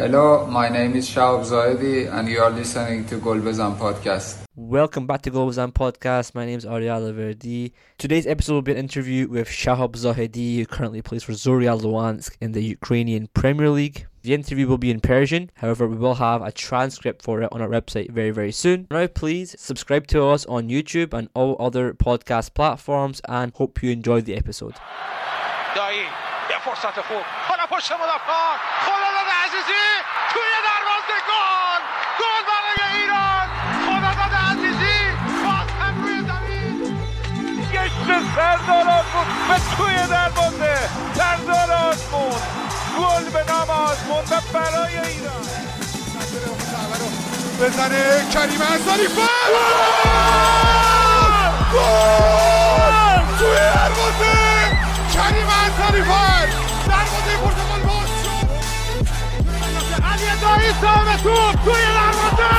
Hello, my name is Shahab Zahedi and you are listening to Golbezan Podcast. Welcome back to Golbezan Podcast. My name is Ariel Verdi. Today's episode will be an interview with Shahab Zahedi, who currently plays for Zorya Luhansk in the Ukrainian Premier League. The interview will be in Persian, however, we will have a transcript for it on our website very, very soon. Now, please subscribe to us on YouTube and all other podcast platforms and hope you enjoy the episode. فرصت خوب. حالا پشت مدافع خداداد عزیزی توی دروازه. گل. گل برای ایران. خداداد عزیزی باز هم روی زمین. گشت سردار آزمون به توی دروازه. سردار آزمون. گل به نام آزمون و برای ایران. بزنه کریم انصاری گل گل! توی دروازه! کریم انصاری فر دروازه پرتغال باز شد علی دایی سام توپ توی دروازه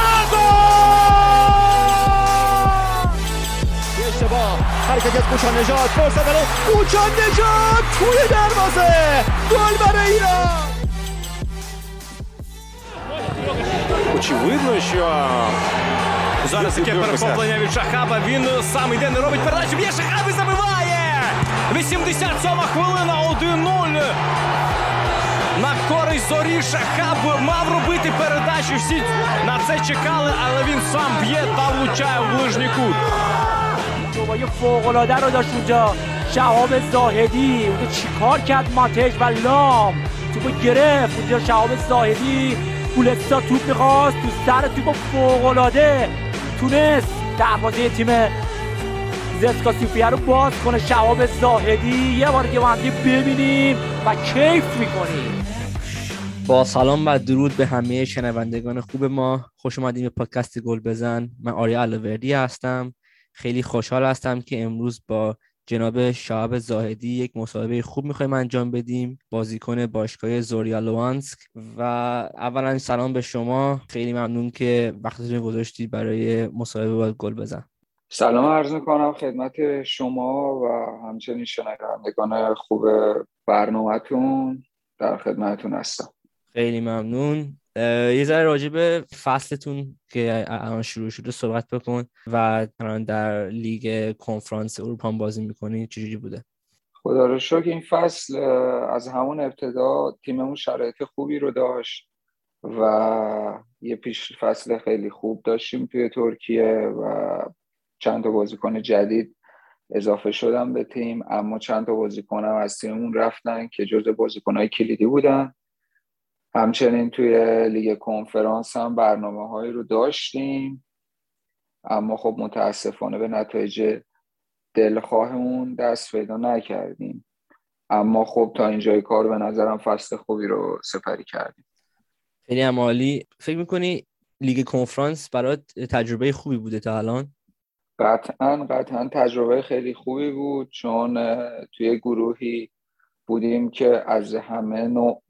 اشتباه حرکت از کوچان نجات فرصت برای کوچان نجات توی دروازه گل برای ایران Очевидно, що зараз таке перехоплення від Шахаба. Він сам йде, не робить передачу. Б'є Шахаб і забиває! 87 хвилина, 1-0. На користь зорі Шахаб мав робити передачу. Всі на це чекали, але він сам б'є та влучає в ближній кут. شمای فوق‌العاده رو داشت اونجا شهاب زاهدی اونجا چیکار کرد ماتش و لام توپو گرفت اونجا شهاب زاهدی پولستا توپ میخواست تو سر توپ فوق‌العاده تونست دروازه تیم زسکا سوفیه رو باز کنه. شهاب زاهدی یه بار دیگه با ببینیم و کیف می‌کنیم. با سلام و درود به همه شنوندگان خوب ما. خوش اومدیم به پادکست گل بزن. من آریا الوردی هستم. خیلی خوشحال هستم که امروز با جناب شعب زاهدی یک مصاحبه خوب می‌خوایم انجام بدیم. بازیکن باشگاه زوریا لوانسک. و اولا سلام به شما. خیلی ممنون که وقتتون گذاشتید برای مصاحبه با گل بزن. سلام عرض می‌کنم خدمت شما و همچنین شنوندگان خوب برنامهتون. در خدمتتون هستم. خیلی ممنون. یه ذره راجع به فصلتون که الان شروع شده صحبت بکن و الان در لیگ کنفرانس اروپا بازی می‌کنی چجوری بوده؟ خدا رو شکر این فصل از همون ابتدا تیممون شرایط خوبی رو داشت و یه پیش فصل خیلی خوب داشتیم توی ترکیه و چند تا بازیکن جدید اضافه شدن به تیم اما چند تا بازیکن هم از تیممون رفتن که جزو بازیکنهای کلیدی بودن. همچنین توی لیگ کنفرانس هم برنامه هایی رو داشتیم. اما خب متاسفانه به نتایج دلخواهمون دست پیدا نکردیم. اما خب تا اینجای کار به نظرم فصل خوبی رو سپری کردیم. خیلی هم عالی. فکر می‌کنی لیگ کنفرانس برات تجربه خوبی بوده تا الان؟ قطعا قطعا تجربه خیلی خوبی بود چون توی گروهی بودیم که از همه نوع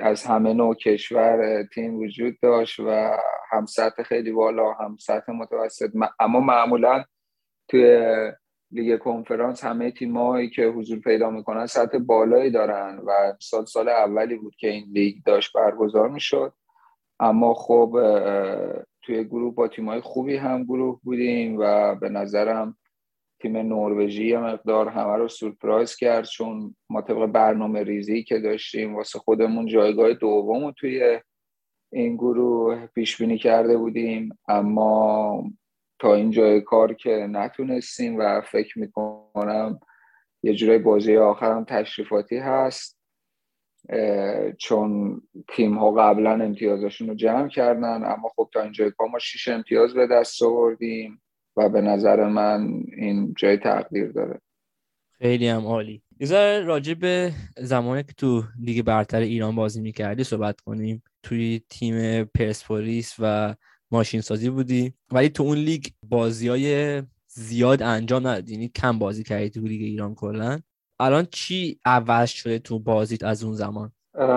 از همه نوع کشور تیم وجود داشت و هم سطح خیلی بالا هم سطح متوسط. اما معمولا توی لیگ کنفرانس همه تیمایی که حضور پیدا می‌کنن سطح بالایی دارن و سال سال اولی بود که این لیگ داشت برگزار می‌شد. اما خب توی گروه با تیمای خوبی هم گروه بودیم و به نظرم تیم نروژی مقدار همه رو سورپرایز کرد چون ما طبق برنامه ریزی که داشتیم واسه خودمون جایگاه دوم رو توی این گروه پیش بینی کرده بودیم. اما تا این جای کار که نتونستیم و فکر می‌کنم یه جورای بازی آخرم تشریفاتی هست چون تیم ها قبلا امتیازشون رو جمع کردن اما خب تا اینجای کار ما شیش امتیاز به دست آوردیم. و به نظر من این جای تقدیر داره. خیلی هم عالی. یه راجع به زمانی که تو لیگ برتر ایران بازی می‌کردی صحبت کنیم. توی تیم پرسپولیس و ماشین سازی بودی ولی تو اون لیگ بازی های زیاد انجام ندادی. یعنی کم بازی کردی تو لیگ ایران کلا. الان چی عوض شده تو بازیت از اون زمان؟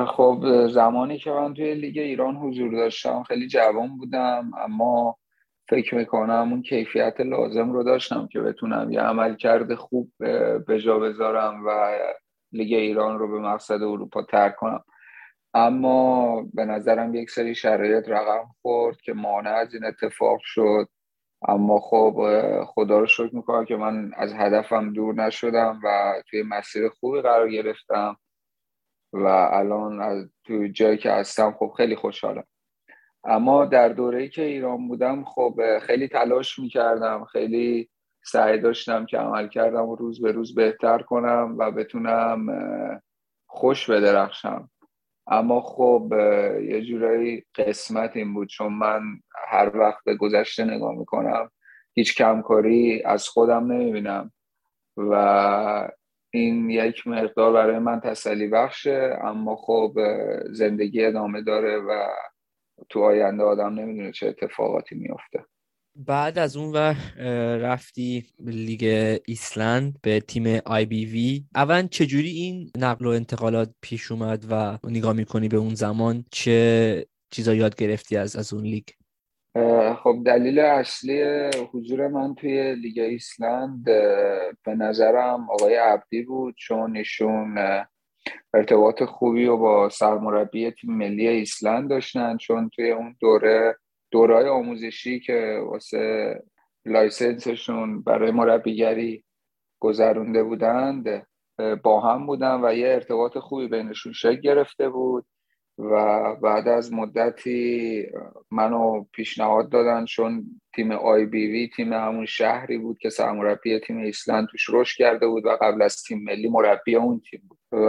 خب زمانی که من توی لیگ ایران حضور داشتم خیلی جوان بودم اما فکر می‌کنم اون کیفیت لازم رو داشتم که بتونم یه عملکرد خوب به جا بذارم و لیگ ایران رو به مقصد اروپا ترک کنم. اما به نظرم یک سری شرایط رقم خورد که مانع از این اتفاق شد. اما خب خدا رو شکر می‌کنم که من از هدفم دور نشدم و توی مسیر خوبی قرار گرفتم و الان از توی جایی که هستم خب خیلی خوشحالم. اما در دوره‌ای که ایران بودم خب خیلی تلاش می‌کردم خیلی سعی داشتم که عمل کردم و روز به روز بهتر کنم و بتونم خوش بدرخشم. اما خب یه جورایی قسمت این بود چون من هر وقت به گذشته نگاه می‌کنم هیچ کمکاری از خودم نمی‌بینم. و این یک مقدار برای من تسلی بخشه اما خب زندگی ادامه داره و تو آینده آدم نمی‌دونه چه اتفاقاتی میفته بعد از اون و رفتی لیگ ایسلند به تیم آی بی وی. اول چجوری این نقل و انتقالات پیش اومد و نگاه می‌کنی به اون زمان؟ چه چیزا یاد گرفتی از از اون لیگ؟ خب دلیل اصلی حضور من توی لیگ ایسلند به نظرم آقای عبدی بود. چون ایشون ارتباط خوبی و با سرمربی تیم ملی ایسلند داشتن چون توی اون دوره دورای آموزشی که واسه license شون برای مربیگری گذرونده بودند با هم بودن و یه ارتباط خوبی بینشون شکل گرفته بود و بعد از مدتی منو پیشنهاد دادن چون تیم آی بی وی تیم همون شهری بود که سرمربی تیم ایسلند توش رشد کرده بود و قبل از تیم ملی مربی اون تیم بود. و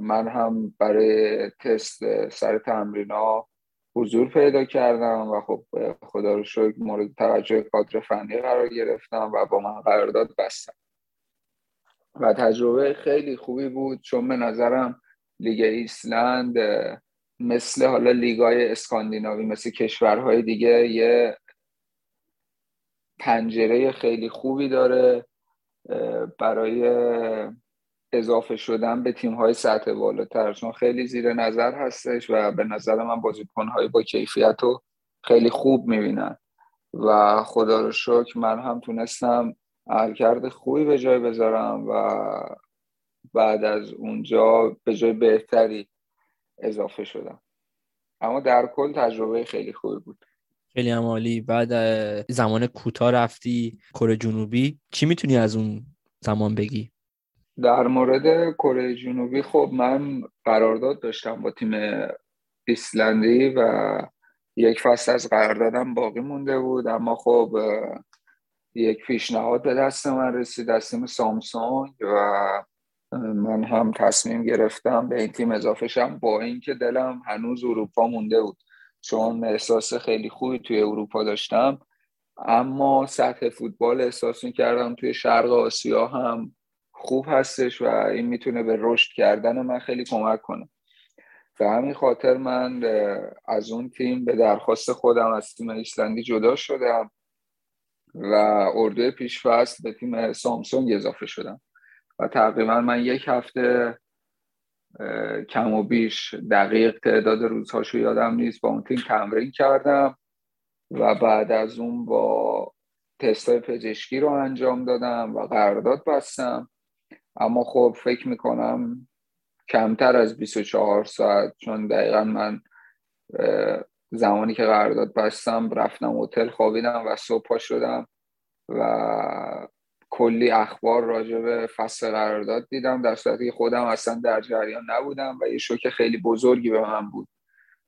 من هم برای تست سر تمرینا حضور پیدا کردم و خب خدا رو شکر مورد توجه کادر فنی قرار گرفتم و با من قرارداد بستم. و تجربه خیلی خوبی بود چون به نظرم لیگ ایسلند مثل حالا لیگای اسکاندیناوی مثل کشورهای دیگه یه پنجره خیلی خوبی داره برای اضافه شدن به تیم های سطح بالاتر چون خیلی زیر نظر هستش و به نظر من بازیکن های با کیفیت رو خیلی خوب می‌بینن. و خدا رو شکر من هم تونستم عملکرد خوبی به جای بذارم و بعد از اونجا به جای بهتری اضافه شدم. اما در کل تجربه خیلی خوبی بود. خیلی عمالی بعد زمان کوتاه رفتی کره جنوبی. چی می‌تونی از اون زمان بگی؟ در مورد کره جنوبی خب من قرارداد داشتم با تیم ایسلندی و یک فصل از قراردادم باقی مونده بود. اما خب یک پیشنهاد به دست من رسید از تیم سامسونگ و من هم تصمیم گرفتم به این تیم اضافه شم با اینکه دلم هنوز اروپا مونده بود. چون احساس خیلی خوبی توی اروپا داشتم. اما سطح فوتبال احساس کردم توی شرق آسیا هم خوب هستش و این می‌تونه به رشد کردن من خیلی کمک کنه. به همین خاطر من از اون تیم به درخواست خودم از تیم ایسلندی جدا شدم و اردوی پیش فصل به تیم سامسونگ اضافه شدم. و تقریبا من یک هفته کم و بیش دقیق تعداد روزهاشو یادم نیست با اون تیم تمرین کردم و بعد از اون با تستای پزشکی رو انجام دادم و قرارداد بستم. اما خب فکر می‌کنم کمتر از 24 ساعت چون دقیقا من زمانی که قرارداد بستم رفتم هتل خوابیدم و صبح پا شدم و کلی اخبار راجع به فصل قرارداد دیدم در صورتی که خودم اصلا در جریان نبودم و یه شوک خیلی بزرگی به من بود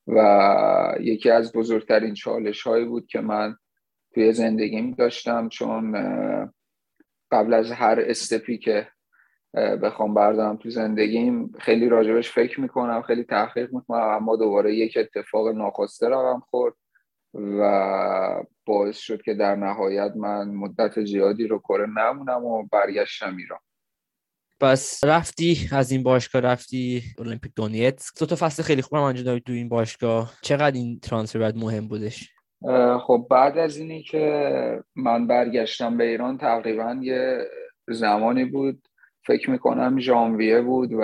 و یکی از بزرگترین چالش هایی بود که من توی زندگیم داشتم چون قبل از هر استپی که بخوام بردارم تو زندگیم. خیلی راجبش فکر می‌کنم خیلی تحقیق می‌کنم. اما دوباره یک اتفاق ناخواسته رقم خورد و باعث شد که در نهایت من مدت زیادی رو کره نمونم و برگشتم ایران. پس رفتی از این باشگاه رفتی المپیک دونیت دو تا فصل خیلی خوبم انجام دادی تو این باشگاه. چقدر این ترانسفر بعد مهم بودش؟ خب بعد از اینی که من برگشتم به ایران تقریبا یه زمانی بود فکر می‌کنم ژانویه بود و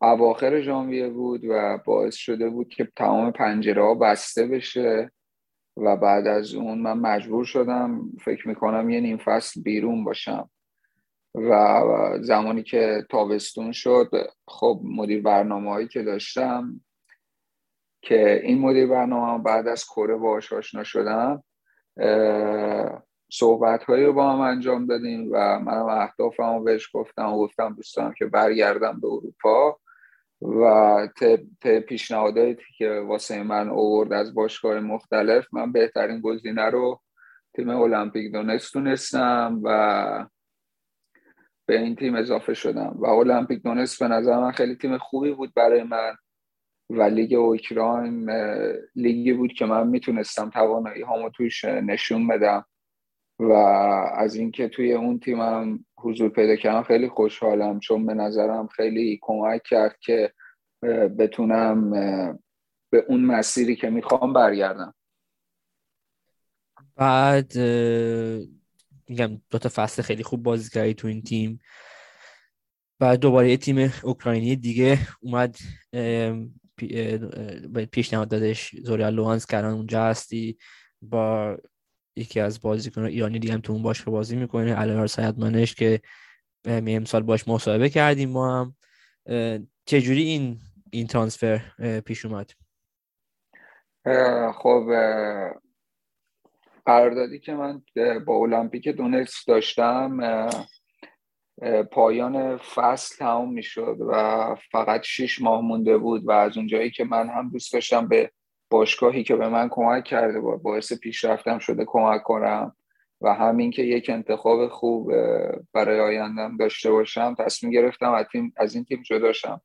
اواخر ژانویه بود و باعث شده بود که تمام پنجره ها بسته بشه و بعد از اون من مجبور شدم فکر می‌کنم یه نیم فصل بیرون باشم. و زمانی که تابستون شد خب مدیر برنامه هایی که داشتم که این مدیر برنامه بعد از کره باهاش آشنا شدم صحبت هایی رو با هم انجام دادیم و منم اهدافم بهش گفتم و گفتم دوستان که برگردم به اروپا و ته پیشنهاداتی که واسه من اوورد از باشگاه مختلف. من بهترین گزینه رو تیم المپیک دونست تونستم و به این تیم اضافه شدم. و المپیک دونست به نظر من خیلی تیم خوبی بود برای من و لیگ اوکراین لیگی بود که من می‌تونستم توانایی هامو توش نشون بدم. و از اینکه توی اون تیمم حضور پیدا کردم خیلی خوشحالم چون به نظرم خیلی کمک کرد که بتونم به اون مسیری که می‌خوام برگردم. بعد میگم دو تا فصل خیلی خوب بازی تو این تیم. بعد دوباره یه تیم اوکراینی دیگه اومد پیشنهاد دادش زوریا لوانس کردن اونجا هستی با یکی از بازیکن ایرانی دیگه هم تو اون باش بازی می‌کنه. علیار سیدمنش که می امسال باش مصاحبه کردیم ما هم. چجوری این این ترانسفر پیش اومد؟ خب قراردادی که من با المپیک دونتس داشتم پایان فصل تمام می‌شد و فقط شیش ماه مونده بود و از اونجایی که من هم دوست داشتم به باشگاهی که به من کمک کرده با باعث پیشرفتم شده کمک کنم و همین که یک انتخاب خوب برای آیندم داشته باشم تصمیم گرفتم از, از این تیم جدا شم.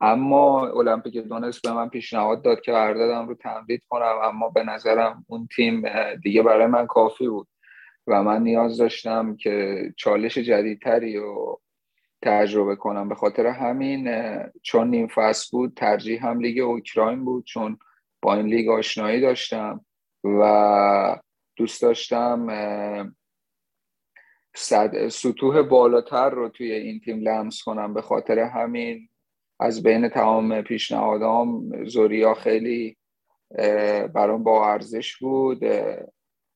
اما المپیک دونس به من پیشنهاد داد که قراردادم رو تمدید کنم اما به نظرم اون تیم دیگه برای من کافی بود و من نیاز داشتم که چالش جدیدتری رو تجربه کنم. به خاطر همین چون نیم فصل بود ترجیح هم لیگ اوکراین بود چون با این لیگ آشنایی داشتم و دوست داشتم سطوح بالاتر رو توی این تیم لمس کنم به خاطر همین. از بین تمام پیشنهادام زوریا خیلی برام با ارزش بود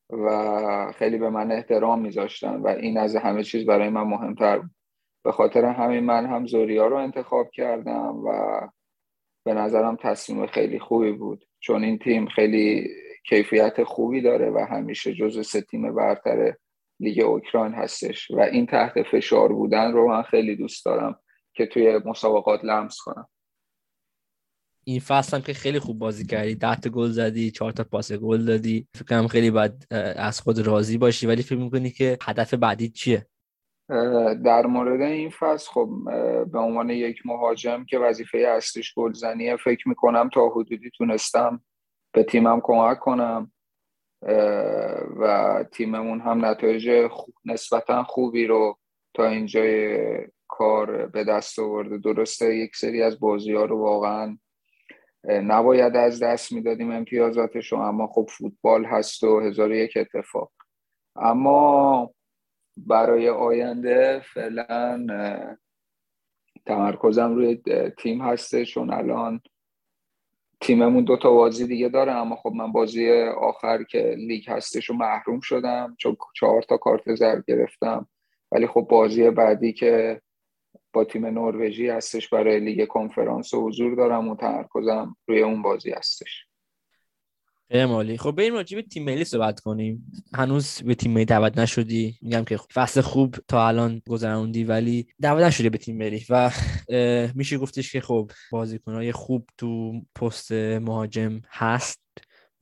و خیلی به من احترام میذاشتن و این از همه چیز برای من مهمتر بود. به خاطر همین من هم زوریا رو انتخاب کردم و به نظرم تصمیم خیلی خوبی بود. چون این تیم خیلی کیفیت خوبی داره و همیشه جز سه تیم برتر لیگ اوکراین هستش. و این تحت فشار بودن رو من خیلی دوست دارم که توی مسابقات لمس کنم. این فصل هم که خیلی خوب بازی کردی. ده تا گل زدی چهار تا پاس گل دادی. فکر کنم خیلی باید از خود راضی باشی. ولی فکر می‌کنی که هدف بعدی چیه؟ در مورد این فصل خب به عنوان یک مهاجم که وظیفه اصلیش گلزنیه فکر می‌کنم تا حدودی تونستم به تیمم کمک کنم و تیممون هم نتایج خوب نسبتا خوبی رو تا اینجای کار به دست آورده. درسته یک سری از بازی ها رو واقعا نباید از دست می‌دادیم امتیازاتش رو اما خب فوتبال هست و هزار یک اتفاق. اما برای آینده فعلا تمرکزم روی تیم هسته چون الان تیممون دو تا بازی دیگه داره اما خب من بازی آخر که لیگ هستش رو محروم شدم چون چهار تا کارت زرد گرفتم. ولی خب بازی بعدی که با تیم نروژی هستش برای لیگ کنفرانس و حضور دارم و تمرکزم روی اون بازی هستش. مالی. خب بریم راجع به تیم ملی صحبت کنیم. هنوز به تیم ملی دعوت نشدی. میگم که فصل خوب تا الان گذروندی ولی دعوت نشدی به تیم ملی و میشه گفتش که خب بازیکنهای خوب تو پست مهاجم هست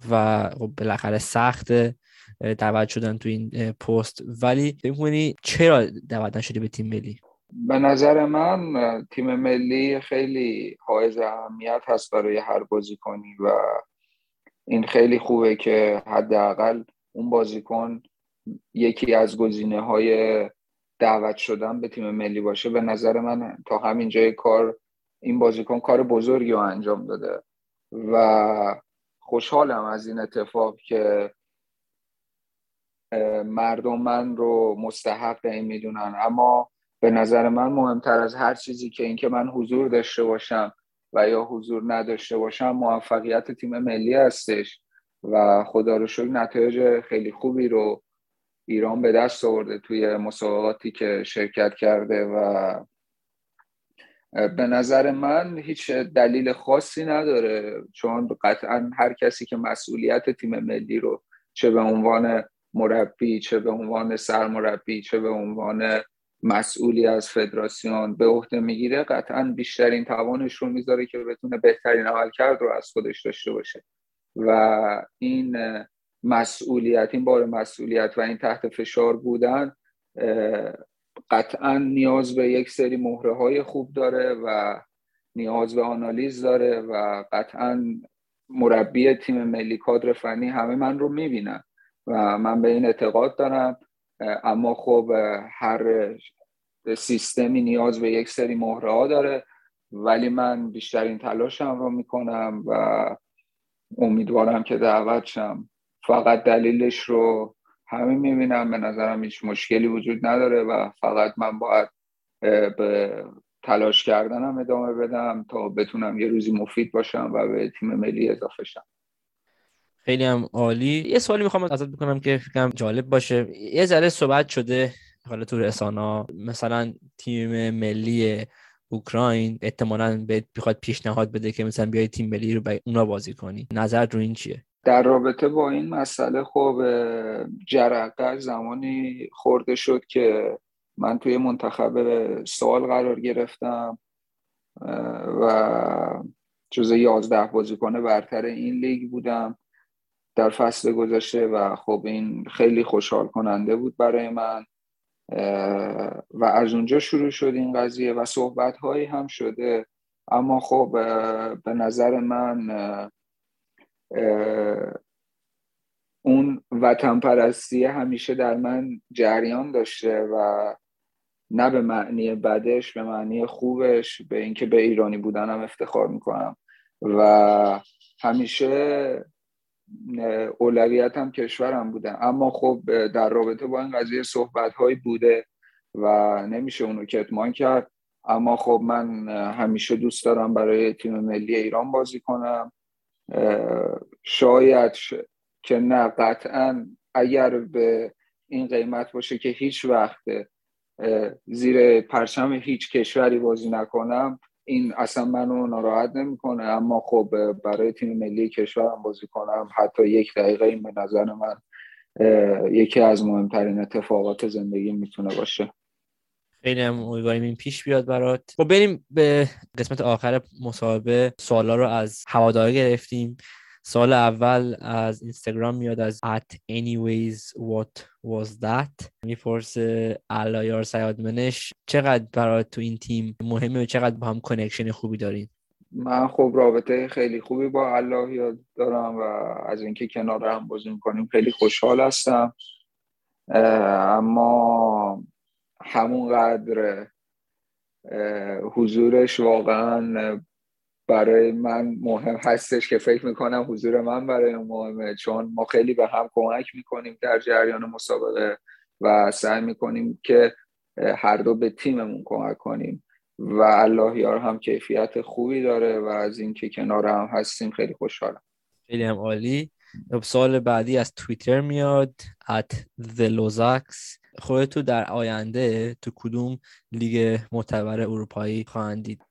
و خب بالاخره سخت دعوت شدن تو این پست. ولی فکر چرا دعوت نشدی به تیم ملی؟ به نظر من تیم ملی خیلی حائز اهمیت هست برای هر بازیکنی و این خیلی خوبه که حداقل اون بازیکن یکی از گزینه های دعوت شدن به تیم ملی باشه. به نظر من تا همین جای کار این بازیکن کار بزرگی رو انجام داده و خوشحالم از این اتفاق که مردم من رو مستحق این می‌دونن. اما به نظر من مهمتر از هر چیزی که اینکه من حضور داشته باشم و یا حضور نداشته باشم موفقیت تیم ملی هستش و خدا رو شکر نتایج خیلی خوبی رو ایران به دست آورده توی مسابقاتی که شرکت کرده و به نظر من هیچ دلیل خاصی نداره چون قطعا هر کسی که مسئولیت تیم ملی رو چه به عنوان مربی چه به عنوان سرمربی چه به عنوان مسئولی از فدراسیون به عهده می‌گیره قطعا بیشترین توانش رو می‌ذاره که بتونه بهترین عملکرد رو از خودش داشته باشه. و این مسئولیت این بار مسئولیت و این تحت فشار بودن قطعا نیاز به یک سری مهره های خوب داره و نیاز به آنالیز داره و قطعا مربی تیم ملی کادر فنی همه من رو می‌بینن و من به این اعتقاد دارم. اما خب هر سیستمی نیاز به یک سری مهره ها داره. ولی من بیشترین تلاشم رو می‌کنم و امیدوارم که دعوت شم. فقط دلیلش رو همه می‌بینم. به نظرم هیچ مشکلی وجود نداره و فقط من باید به تلاش کردنم ادامه بدم تا بتونم یه روزی مفید باشم و به تیم ملی اضافه شم. خیلی هم عالی. یه سوالی می‌خوام ازت بکنم که فکرم جالب باشه. یه ذره صحبت شده حالا تو رسانا مثلا تیم ملی اوکراین احتمالا به بخواد پیشنهاد بده که مثلا بیای تیم ملی رو به اونا بازی کنی. نظر رو این چیه؟ در رابطه با این مسئله خب جرقه زمانی خورده شد که من توی منتخب سال قرار گرفتم و جز یازده بازیکن برتر این لیگ بودم در فصل گذشته و خب این خیلی خوشحال کننده بود برای من. و از اونجا شروع شد این قضیه و صحبت هایی هم شده. اما خب به نظر من اون وطن پرستی همیشه در من جریان داشته و نه به معنی بدش به معنی خوبش به اینکه به ایرانی بودنم افتخار می‌کنم. و همیشه اولویتم کشورم بوده. اما خب در رابطه با این قضیه صحبت هایی بوده و نمیشه اونو کتمان کرد. اما خب من همیشه دوست دارم برای تیم ملی ایران بازی کنم. شاید که نه قطعا اگر به این قیمت باشه که هیچ وقت زیر پرچم هیچ کشوری بازی نکنم این اصلا منو ناراحت نمی‌کنه. اما خب برای تیم ملی کشورم بازی کنم حتی یک دقیقه این به نظر من یکی از مهمترین اتفاقات زندگی می‌تونه باشه. خیلی هم امیدواریم این پیش بیاد برات. خب بریم به قسمت آخر مصاحبه سوالا رو از هوادار گرفتیم. سال اول از اینستاگرام میاد از at anyways what was that. می‌پرسه علایار سیادمنش چقدر برای تو این تیم مهمه و چقدر با هم کنکشن خوبی دارین؟ من خب رابطه خیلی خوبی با الله دارم و از اینکه کنار هم بازی می‌کنیم خیلی خوشحال هستم. اما همونقدر حضورش واقعا برای من مهم هستش که فکر می‌کنم حضور من برای مهمه. چون ما خیلی به هم کمک می‌کنیم در جریان مسابقه و سعی می‌کنیم که هر دو به تیممون کمک کنیم. و الله یار هم کیفیت خوبی داره و از اینکه کنار هم هستیم خیلی خوشحالم. خیلی هم عالی. سال بعدی از توییتر میاد at the Lozaks خودتو در آینده تو کدوم لیگ معتبر اروپایی خواهند دید؟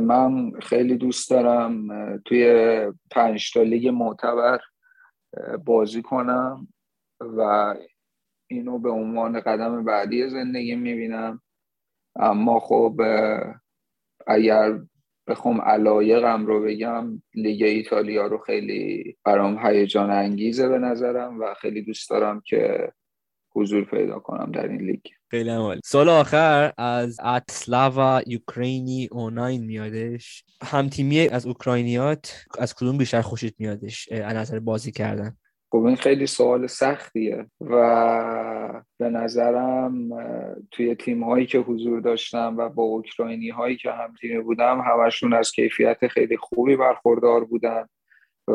من خیلی دوست دارم توی پنج تا لیگ معتبر بازی کنم و اینو به عنوان قدم بعدی زندگی می‌بینم. اما خب اگر بخوام علایقم رو بگم لیگ ایتالیا رو خیلی برام هیجان انگیزه به نظرم و خیلی دوست دارم که حضور پیدا کنم در این لیگ. خیلی عمالی سال آخر از اتسلاوا یوکرینی اوناین میادش. همتیمی از اوکراینیات از کدوم بیشتر خوشت میادش از نظر بازی کردن؟ خب این خیلی سوال سختیه و به نظرم توی تیم هایی که حضور داشتم و با اوکراینی هایی که هم تیمی بودم همشون از کیفیت خیلی خوبی برخوردار بودن. و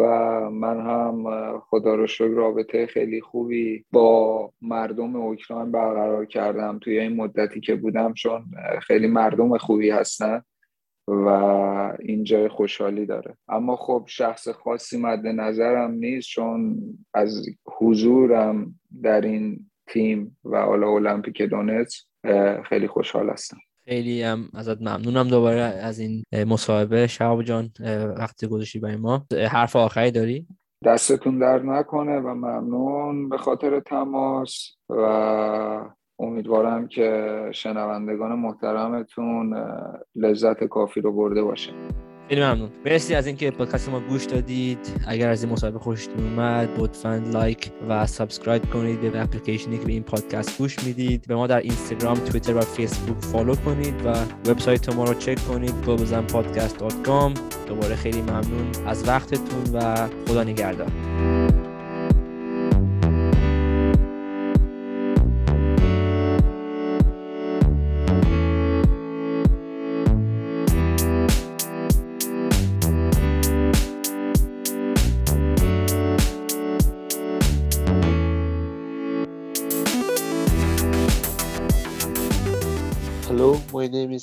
من هم خدا رو شکر رابطه خیلی خوبی با مردم اوکراین برقرار کردم توی این مدتی که بودم چون خیلی مردم خوبی هستن و این جای خوشحالی داره. اما خب شخص خاصی مد نظرم نیست چون از حضورم در این تیم و حالا المپیک خیلی خوشحال هستم. خیلی هم ازت ممنونم دوباره از این مصاحبه. شهاب جان وقتی گذاشتی برای ما. حرف آخری داری؟ دستتون درد نکنه و ممنون به خاطر تماس و امیدوارم که شنوندگان محترمتون لذت کافی رو برده باشه خیلی ممنون. مرسی از اینکه پادکست ما گوش دادید. اگر از این مصاحبه خوشتون اومد لطفا like و subscribe کنید. به اپلیکیشنی که به این پادکست گوش می‌دید. به ما در اینستاگرام توییتر و فیسبوک follow کنید و وبسایت ما رو چک کنید. globalizmpodcast.com دوباره خیلی ممنون از وقتتون و خدا نگهدار.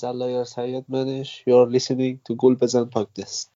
Salah, your Manish. You're listening to Gulbazan Podcast.